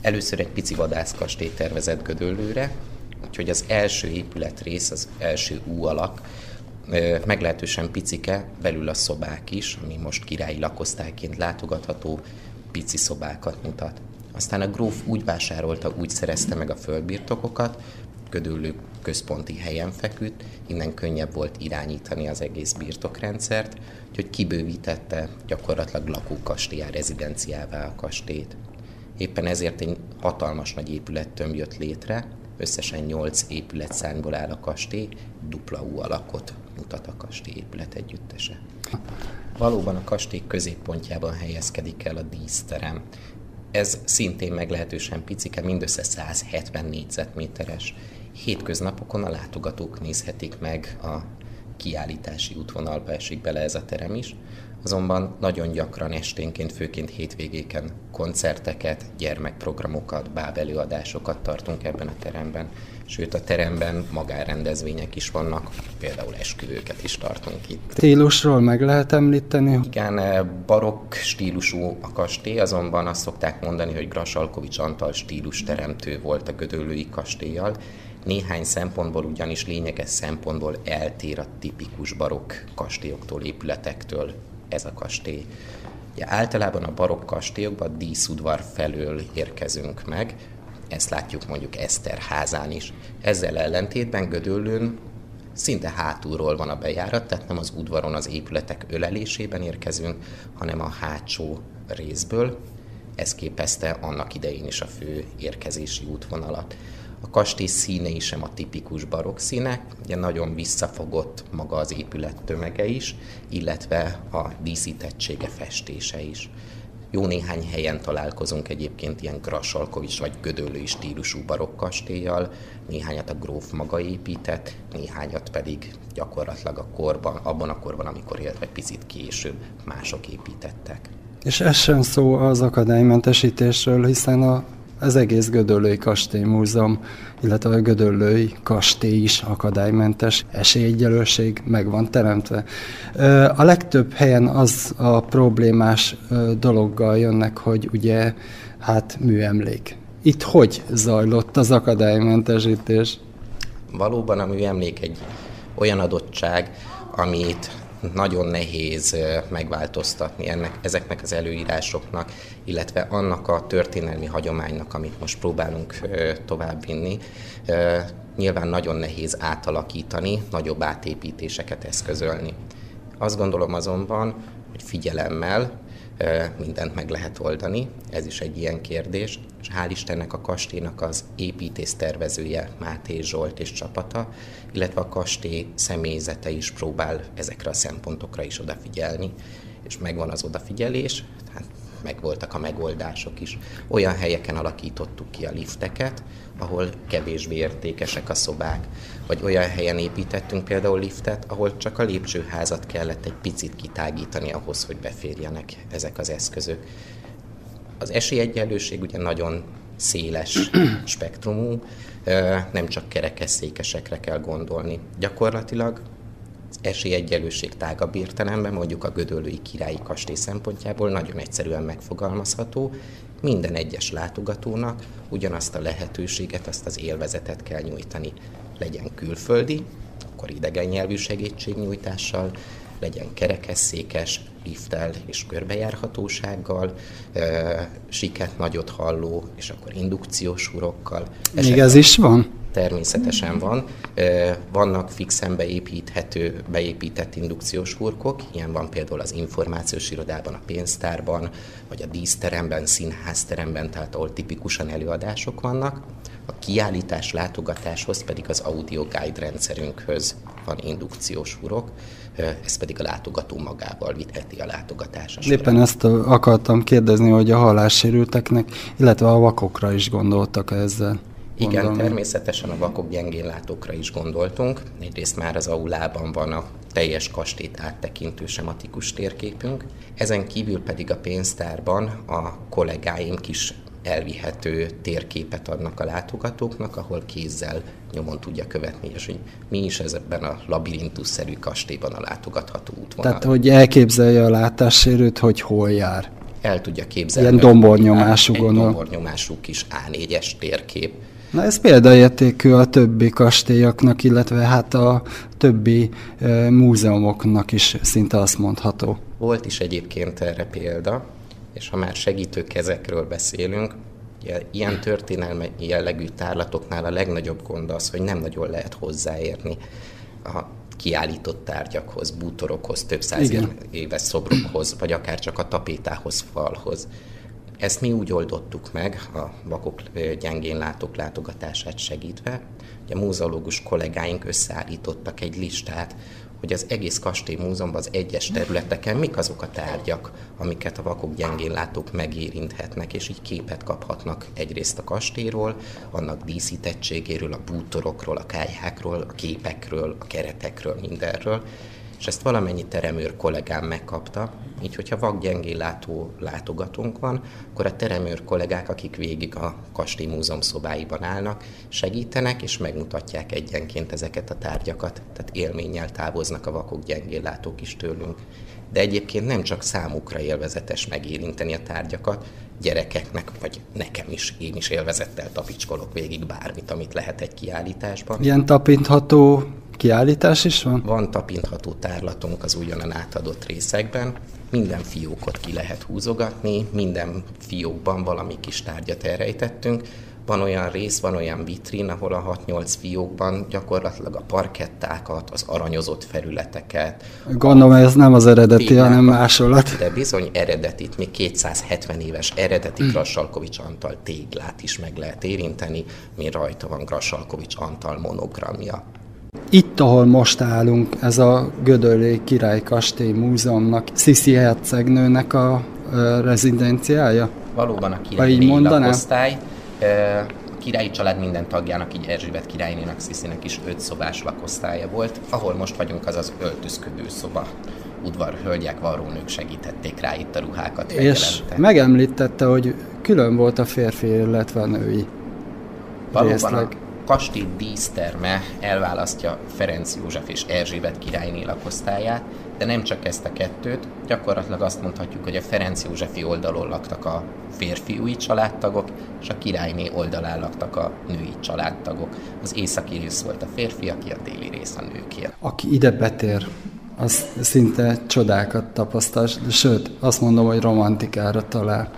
Speaker 6: Először egy pici vadászkastély tervezett Gödöllőre, úgyhogy az első épületrész, az első ú alak meglehetősen picike, belül a szobák is, ami most királyi lakosztályként látogatható, pici szobákat mutat. Aztán a gróf úgy vásárolta, úgy szerezte meg a földbirtokokat, Gödöllő központi helyen feküdt, innen könnyebb volt irányítani az egész birtokrendszert, úgyhogy kibővítette gyakorlatilag lakókastélyá, rezidenciává a kastélyt. Éppen ezért egy hatalmas nagy épülettömb jött létre, összesen 8 épületszányból áll a kastély, dupla U alakot mutat a kastély épület együttese. Valóban a kastély középpontjában helyezkedik el a díszterem. Ez szintén meglehetősen picike, mindössze 170 négyzetméteres. Hétköznapokon a látogatók nézhetik meg a kiállítási útvonalba esik bele ez a terem is, azonban nagyon gyakran esténként, főként hétvégéken koncerteket, gyermekprogramokat, bábelőadásokat tartunk ebben a teremben, sőt a teremben magárendezvények is vannak, például esküvőket is tartunk itt.
Speaker 1: Stílusról meg lehet említeni?
Speaker 6: Igen, barokk stílusú a kastély, azonban azt szokták mondani, hogy Grasalkovics Antal stílus teremtő volt a Gödöllői kastélyjal, néhány szempontból ugyanis lényeges szempontból eltér a tipikus barokk kastélyoktól, épületektől ez a kastély. Ugye általában a barokk kastélyokban díszudvar felől érkezünk meg, ezt látjuk mondjuk Eszter házán is. Ezzel ellentétben Gödöllőn szinte hátulról van a bejárat, tehát nem az udvaron az épületek ölelésében érkezünk, hanem a hátsó részből. Ez képezte annak idején is a fő érkezési útvonalat. A kastély színei sem a tipikus barokk színek, ugye nagyon visszafogott maga az épület tömege is, illetve a díszítettsége festése is. Jó néhány helyen találkozunk egyébként ilyen Grassalkovics vagy Gödöllői stílusú barokkastélyjal, néhányat a gróf maga épített, néhányat pedig gyakorlatilag a korban, abban a korban, amikor illetve picit később mások építettek.
Speaker 1: És ez sem szó az akadálymentesítésről, hiszen a az egész Gödöllői Múzeum, illetve a Gödöllői Kastély is akadálymentes, esélyegyelőség meg van teremtve. A legtöbb helyen az a problémás dologgal jönnek, hogy ugye hát műemlék. Itt hogy zajlott az akadálymentesítés?
Speaker 6: Valóban a műemlék egy olyan adottság, amit nagyon nehéz megváltoztatni ennek, ezeknek az előírásoknak, illetve annak a történelmi hagyománynak, amit most próbálunk továbbvinni. Nyilván nagyon nehéz átalakítani, nagyobb átépítéseket eszközölni. Azt gondolom azonban, hogy figyelemmel mindent meg lehet oldani, ez is egy ilyen kérdés, és hál' Istennek a kastélynak az építész tervezője Máté Zsolt és csapata, illetve a kastély személyzete is próbál ezekre a szempontokra is odafigyelni, és megvan az odafigyelés, tehát megvoltak a megoldások is. Olyan helyeken alakítottuk ki a lifteket, ahol kevésbé értékesek a szobák, vagy olyan helyen építettünk például liftet, ahol csak a lépcsőházat kellett egy picit kitágítani ahhoz, hogy beférjenek ezek az eszközök. Az esélyegyenlőség ugye nagyon széles spektrumú, nem csak kerekesszékesekre kell gondolni. Gyakorlatilag esélyegyenlőség tágabb értelemben, mondjuk a Gödöllői Királyi Kastély szempontjából nagyon egyszerűen megfogalmazható, minden egyes látogatónak ugyanazt a lehetőséget, azt az élvezetet kell nyújtani. Legyen külföldi, akkor idegen nyelvű segítségnyújtással, legyen kerekesszékes, lifttel és körbejárhatósággal, siket nagyot halló, és akkor indukciós urokkal.
Speaker 1: Még ez is van?
Speaker 6: Természetesen van. Vannak fixen beépíthető, beépített indukciós hurkok, ilyen van például az információs irodában, a pénztárban, vagy a díszteremben, színházteremben, tehát ahol tipikusan előadások vannak. A kiállítás látogatáshoz pedig az audio guide rendszerünkhöz van indukciós hurok, ez pedig a látogató magával vitheti a látogatásra.
Speaker 1: Éppen ezt akartam kérdezni, hogy a hallássérülteknek, illetve a vakokra is gondoltak ezzel.
Speaker 6: Igen, Gondolom. természetesen a vakok gyengén látókra is gondoltunk. Egyrészt már az aulában van a teljes kastélyt áttekintő sematikus térképünk. Ezen kívül pedig a pénztárban a kollégáim kis elvihető térképet adnak a látogatóknak, ahol kézzel nyomon tudja követni, és hogy mi is ez ebben a labirintusszerű kastélyban a látogatható útvonal.
Speaker 1: Tehát, hogy elképzelje a látássérőt, hogy hol jár.
Speaker 6: El tudja képzelni.
Speaker 1: Ilyen dombornyomású gondolom.
Speaker 6: dombornyomású kis A4-es térkép.
Speaker 1: Na ez példaértékű a többi kastélyoknak, illetve hát a többi e, múzeumoknak is szinte azt mondható.
Speaker 6: Volt is egyébként erre példa, és ha már segítő kezekről beszélünk, ilyen történelmi jellegű tárlatoknál a legnagyobb gond az, hogy nem nagyon lehet hozzáérni a kiállított tárgyakhoz, bútorokhoz, több száz Igen. éves szobrokhoz, vagy akár csak a tapétához, falhoz. Ezt mi úgy oldottuk meg, a vakok gyengén látók látogatását segítve, hogy a múzeológus kollégáink összeállítottak egy listát, hogy az egész kastély múzeumban az egyes területeken mik azok a tárgyak, amiket a vakok gyengén látók megérinthetnek, és így képet kaphatnak egyrészt a kastélyról, annak díszítettségéről, a bútorokról, a kályhákról, a képekről, a keretekről, mindenről, és ezt valamennyi teremőr kollégám megkapta, így hogyha vakgyengén látó látogatónk van, akkor a teremőr kollégák, akik végig a Kastély Múzeum szobáiban állnak, segítenek és megmutatják egyenként ezeket a tárgyakat, tehát élménnyel távoznak a vakok gyengén látók is tőlünk. De egyébként nem csak számukra élvezetes megérinteni a tárgyakat, gyerekeknek, vagy nekem is, én is élvezettel tapicskolok végig bármit, amit lehet egy kiállításban.
Speaker 1: Ilyen tapintható kiállítás is van?
Speaker 6: Van tapintható tárlatunk az újonnan átadott részekben. Minden fiókot ki lehet húzogatni, minden fiókban valami kis tárgyat elrejtettünk. Van olyan rész, van olyan vitrin, ahol a 6-8 fiókban gyakorlatilag a parkettákat, az aranyozott felületeket.
Speaker 1: Gondolom, ez nem az eredeti, hanem másolat.
Speaker 6: De bizony eredetit, még 270 éves eredeti mm. Grassalkovics Antal téglát is meg lehet érinteni, mi rajta van Grassalkovics Antal monogramja.
Speaker 1: Itt, ahol most állunk, ez a Gödöllé Király Kastély Múzeumnak, Sziszi hercegnőnek a rezidenciája?
Speaker 6: Valóban a királyi lakosztály. A királyi család minden tagjának, így Erzsébet királynének, Sziszinek is öt szobás lakosztálya volt. Ahol most vagyunk, az az öltözködő szoba udvarhölgyek, varrónők segítették rá itt a ruhákat.
Speaker 1: És megemlítette, hogy külön volt a férfi, illetve a női
Speaker 6: Valóban részleg. Kastély díszterme elválasztja Ferenc József és Erzsébet királyné lakosztályát, de nem csak ezt a kettőt, gyakorlatilag azt mondhatjuk, hogy a Ferenc Józsefi oldalon laktak a férfiúi családtagok, és a királyné oldalán laktak a női családtagok. Az északi rész volt a férfiaké, a déli rész a nőké.
Speaker 1: Aki ide betér, az szinte csodákat tapasztal, sőt, azt mondom, hogy romantikára talál.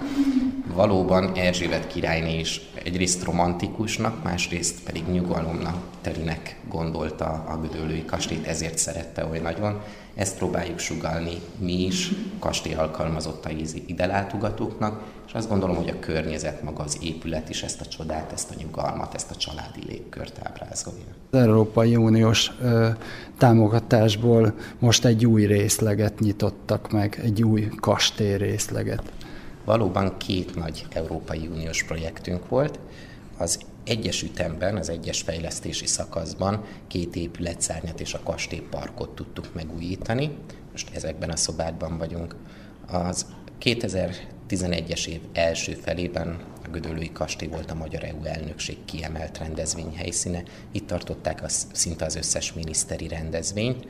Speaker 6: Valóban Erzsébet királyné is egyrészt romantikusnak, másrészt pedig nyugalomnak terinek gondolta a Gödöllői kastélyt, ezért szerette oly nagyon. Ezt próbáljuk sugalni mi is, kastély alkalmazottai ide látogatóknak, és azt gondolom, hogy a környezet maga az épület is ezt a csodát, ezt a nyugalmat, ezt a családi légkört ábrázolja.
Speaker 1: Az Európai Uniós ö, támogatásból most egy új részleget nyitottak meg, egy új kastély részleget.
Speaker 6: Valóban két nagy Európai Uniós projektünk volt. Az egyes ütemben, az egyes fejlesztési szakaszban két épületszárnyat és a kastélyparkot tudtuk megújítani. Most ezekben a szobákban vagyunk. Az 2011-es év első felében a Gödöllői Kastély volt a Magyar EU elnökség kiemelt rendezvényhelyszíne. Itt tartották az, szinte az összes miniszteri rendezvényt.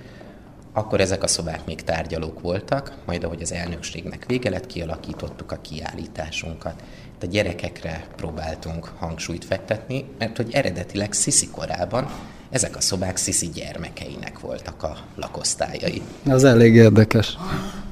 Speaker 6: Akkor ezek a szobák még tárgyalók voltak, majd ahogy az elnökségnek vége lett, kialakítottuk a kiállításunkat. Itt a gyerekekre próbáltunk hangsúlyt fektetni, mert hogy eredetileg Sziszi korában ezek a szobák Sziszi gyermekeinek voltak a lakosztályai.
Speaker 1: Az elég érdekes.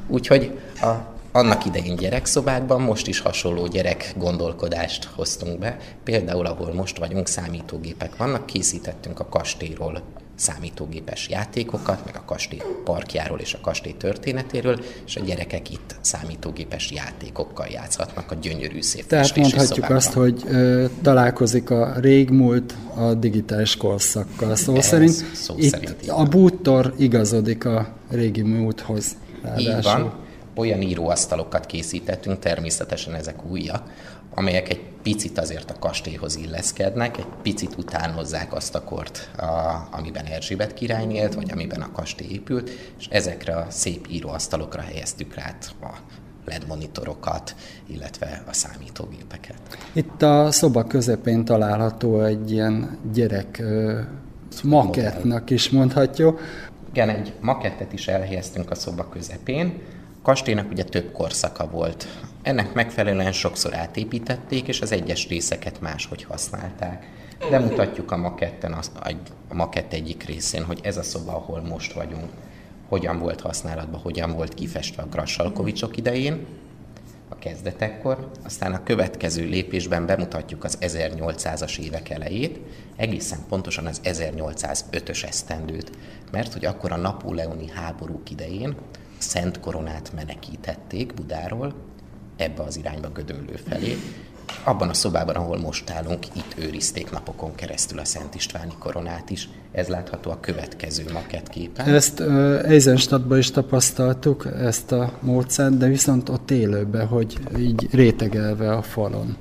Speaker 6: Úgyhogy a, annak idején gyerekszobákban most is hasonló gyerek gondolkodást hoztunk be. Például, ahol most vagyunk, számítógépek vannak, készítettünk a kastélyról számítógépes játékokat, meg a kastély parkjáról és a kastély történetéről, és a gyerekek itt számítógépes játékokkal játszhatnak a gyönyörű szép
Speaker 1: Tehát mondhatjuk szobákban. azt, hogy ö, találkozik a régmúlt a digitális korszakkal. Szó Ez szerint szó itt szerint a bútor igazodik a régi múlthoz.
Speaker 6: Ráadásul. Így van. Olyan íróasztalokat készítettünk, természetesen ezek újak, amelyek egy picit azért a kastélyhoz illeszkednek, egy picit utánozzák azt a kort, a, amiben Erzsébet király élt, vagy amiben a kastély épült, és ezekre a szép íróasztalokra helyeztük rá a LED monitorokat, illetve a számítógépeket.
Speaker 1: Itt a szoba közepén található egy ilyen gyerek makettnak is mondhatja.
Speaker 6: Igen, egy makettet is elhelyeztünk a szoba közepén. Kastélynak ugye több korszaka volt. Ennek megfelelően sokszor átépítették, és az egyes részeket máshogy használták. Bemutatjuk a maketten, a makett egyik részén, hogy ez a szoba, ahol most vagyunk, hogyan volt használatban, hogyan volt kifestve a Grassalkovicsok idején, a kezdetekkor, aztán a következő lépésben bemutatjuk az 1800-as évek elejét, egészen pontosan az 1805-ös esztendőt, mert hogy akkor a napóleoni háborúk idején Szent Koronát menekítették Budáról, ebbe az irányba gödöllő felé. Abban a szobában, ahol most állunk, itt őrizték napokon keresztül a Szent Istváni koronát is. Ez látható a következő makettképen.
Speaker 1: Ezt uh, Eisenstadtban is tapasztaltuk, ezt a módszert, de viszont ott élőben, hogy így rétegelve a falon.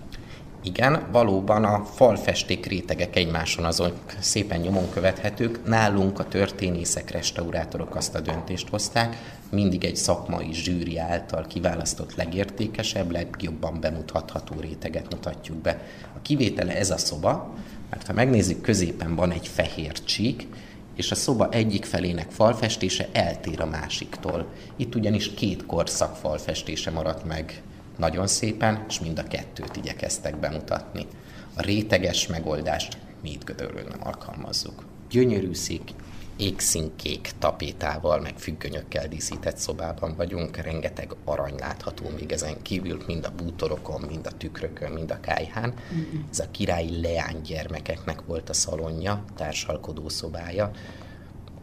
Speaker 6: Igen, valóban a falfesték rétegek egymáson azon szépen nyomon követhetők. Nálunk a történészek, restaurátorok azt a döntést hozták, mindig egy szakmai zsűri által kiválasztott legértékesebb, legjobban bemutatható réteget mutatjuk be. A kivétele ez a szoba, mert ha megnézzük, középen van egy fehér csík, és a szoba egyik felének falfestése eltér a másiktól. Itt ugyanis két korszak falfestése maradt meg nagyon szépen, és mind a kettőt igyekeztek bemutatni. A réteges megoldást mi itt Gödöllőn nem alkalmazzuk. Gyönyörű szék, égszínkék tapétával, meg függönyökkel díszített szobában vagyunk, rengeteg arany látható még ezen kívül, mind a bútorokon, mind a tükrökön, mind a kájhán. Ez a királyi leány gyermekeknek volt a szalonja, társalkodó szobája,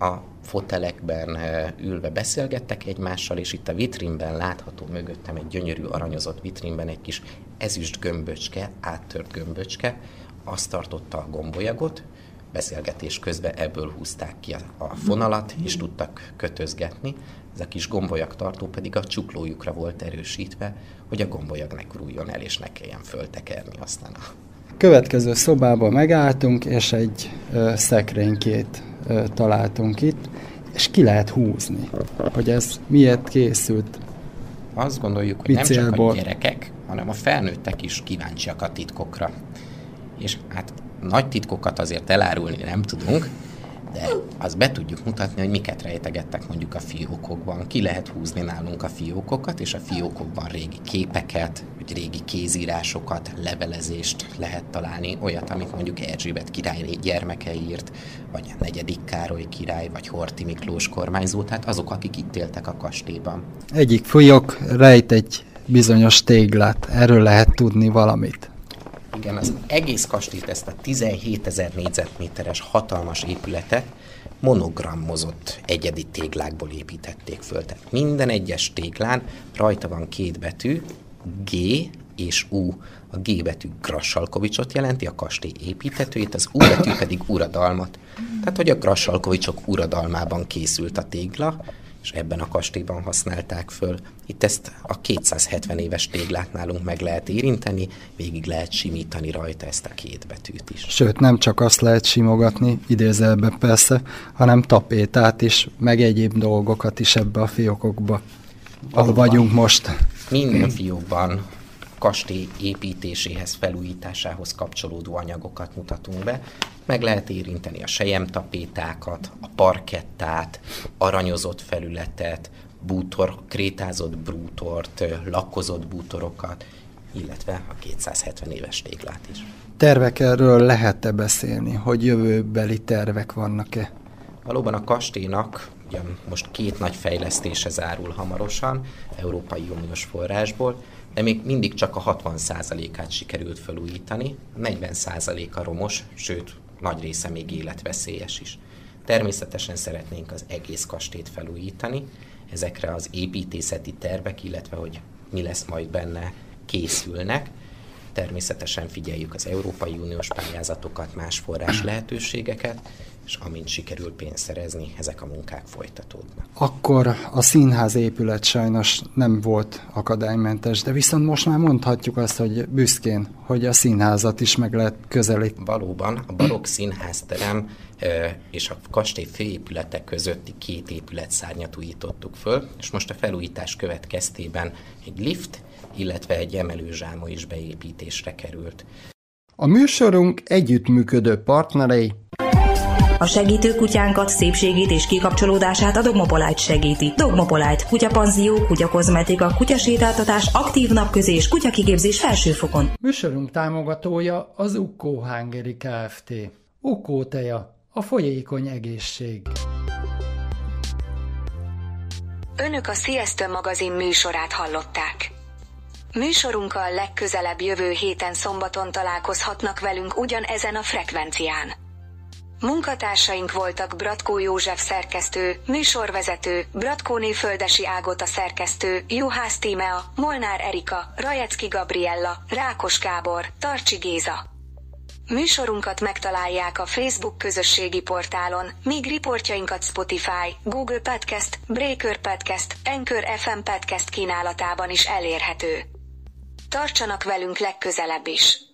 Speaker 6: a fotelekben ülve beszélgettek egymással, és itt a vitrínben látható mögöttem egy gyönyörű aranyozott vitrínben egy kis ezüst gömböcske, áttört gömböcske, azt tartotta a gombolyagot, beszélgetés közben ebből húzták ki a fonalat, és tudtak kötözgetni. Ez a kis gombolyag tartó pedig a csuklójukra volt erősítve, hogy a gombolyag ne kuruljon el, és ne kelljen föltekerni aztán a
Speaker 1: Következő szobában megálltunk, és egy ö, szekrénykét találtunk itt, és ki lehet húzni, hogy ez miért készült.
Speaker 6: Azt gondoljuk, hogy nem csak a gyerekek, hanem a felnőttek is kíváncsiak a titkokra. És hát nagy titkokat azért elárulni nem tudunk, de azt be tudjuk mutatni, hogy miket rejtegettek mondjuk a fiókokban. Ki lehet húzni nálunk a fiókokat, és a fiókokban régi képeket, vagy régi kézírásokat, levelezést lehet találni, olyat, amit mondjuk Erzsébet király gyermeke írt, vagy a negyedik Károly király, vagy Horti Miklós kormányzó, tehát azok, akik itt éltek a kastélyban.
Speaker 1: Egyik fiók rejt egy bizonyos téglát, erről lehet tudni valamit.
Speaker 6: Igen, az egész kastélyt, ezt a 17 ezer négyzetméteres hatalmas épületet monogrammozott egyedi téglákból építették föl. Tehát minden egyes téglán rajta van két betű, G és U. A G betű Grassalkovicsot jelenti, a kastély építetőjét, az U betű pedig uradalmat. Tehát, hogy a Grassalkovicsok uradalmában készült a tégla, és ebben a kastélyban használták föl. Itt ezt a 270 éves téglát nálunk meg lehet érinteni, végig lehet simítani rajta ezt a két betűt is.
Speaker 1: Sőt, nem csak azt lehet simogatni, idézelbe persze, hanem tapétát is, meg egyéb dolgokat is ebbe a fiókokba, ahol vagyunk most.
Speaker 6: Minden fiókban kastély építéséhez, felújításához kapcsolódó anyagokat mutatunk be. Meg lehet érinteni a sejemtapétákat, a parkettát, aranyozott felületet, bútor, krétázott bútort, lakkozott bútorokat, illetve a 270 éves téglát is.
Speaker 1: Tervekről lehet-e beszélni, hogy jövőbeli tervek vannak-e?
Speaker 6: Valóban a kastélynak ugyan most két nagy fejlesztése zárul hamarosan, Európai Uniós forrásból, de még mindig csak a 60%-át sikerült felújítani, a 40%-a romos, sőt, nagy része még életveszélyes is. Természetesen szeretnénk az egész kastét felújítani, ezekre az építészeti tervek, illetve hogy mi lesz majd benne készülnek. Természetesen figyeljük az Európai Uniós pályázatokat, más forrás lehetőségeket, és amint sikerül pénzt szerezni, ezek a munkák folytatódnak.
Speaker 1: Akkor a színház épület sajnos nem volt akadálymentes, de viszont most már mondhatjuk azt, hogy büszkén, hogy a színházat is meg lehet közelíteni.
Speaker 6: Valóban, a barokk színházterem és a kastély főépülete közötti két épületszárnyat újítottuk föl, és most a felújítás következtében egy lift, illetve egy emelőzsámo is beépítésre került.
Speaker 1: A műsorunk együttműködő partnerei
Speaker 7: a segítő kutyánkat, szépségét és kikapcsolódását a Dogmopolite segíti. Dogmopolite, kutyapanzió, kutyakozmetika, kutyasétáltatás, aktív napközés, kutyakigépzés felsőfokon.
Speaker 1: Műsorunk támogatója az Ukkó Hungary Kft. Ukkó teja, a folyékony egészség.
Speaker 7: Önök a Siesta magazin műsorát hallották. Műsorunkkal legközelebb jövő héten szombaton találkozhatnak velünk ugyanezen a frekvencián. Munkatársaink voltak Bratkó József szerkesztő, műsorvezető, Bratkóné Földesi Ágota szerkesztő, Juhász Tímea, Molnár Erika, Rajecki Gabriella, Rákos Gábor, Tarcsi Géza. Műsorunkat megtalálják a Facebook közösségi portálon, míg riportjainkat Spotify, Google Podcast, Breaker Podcast, Anchor FM Podcast kínálatában is elérhető. Tartsanak velünk legközelebb is!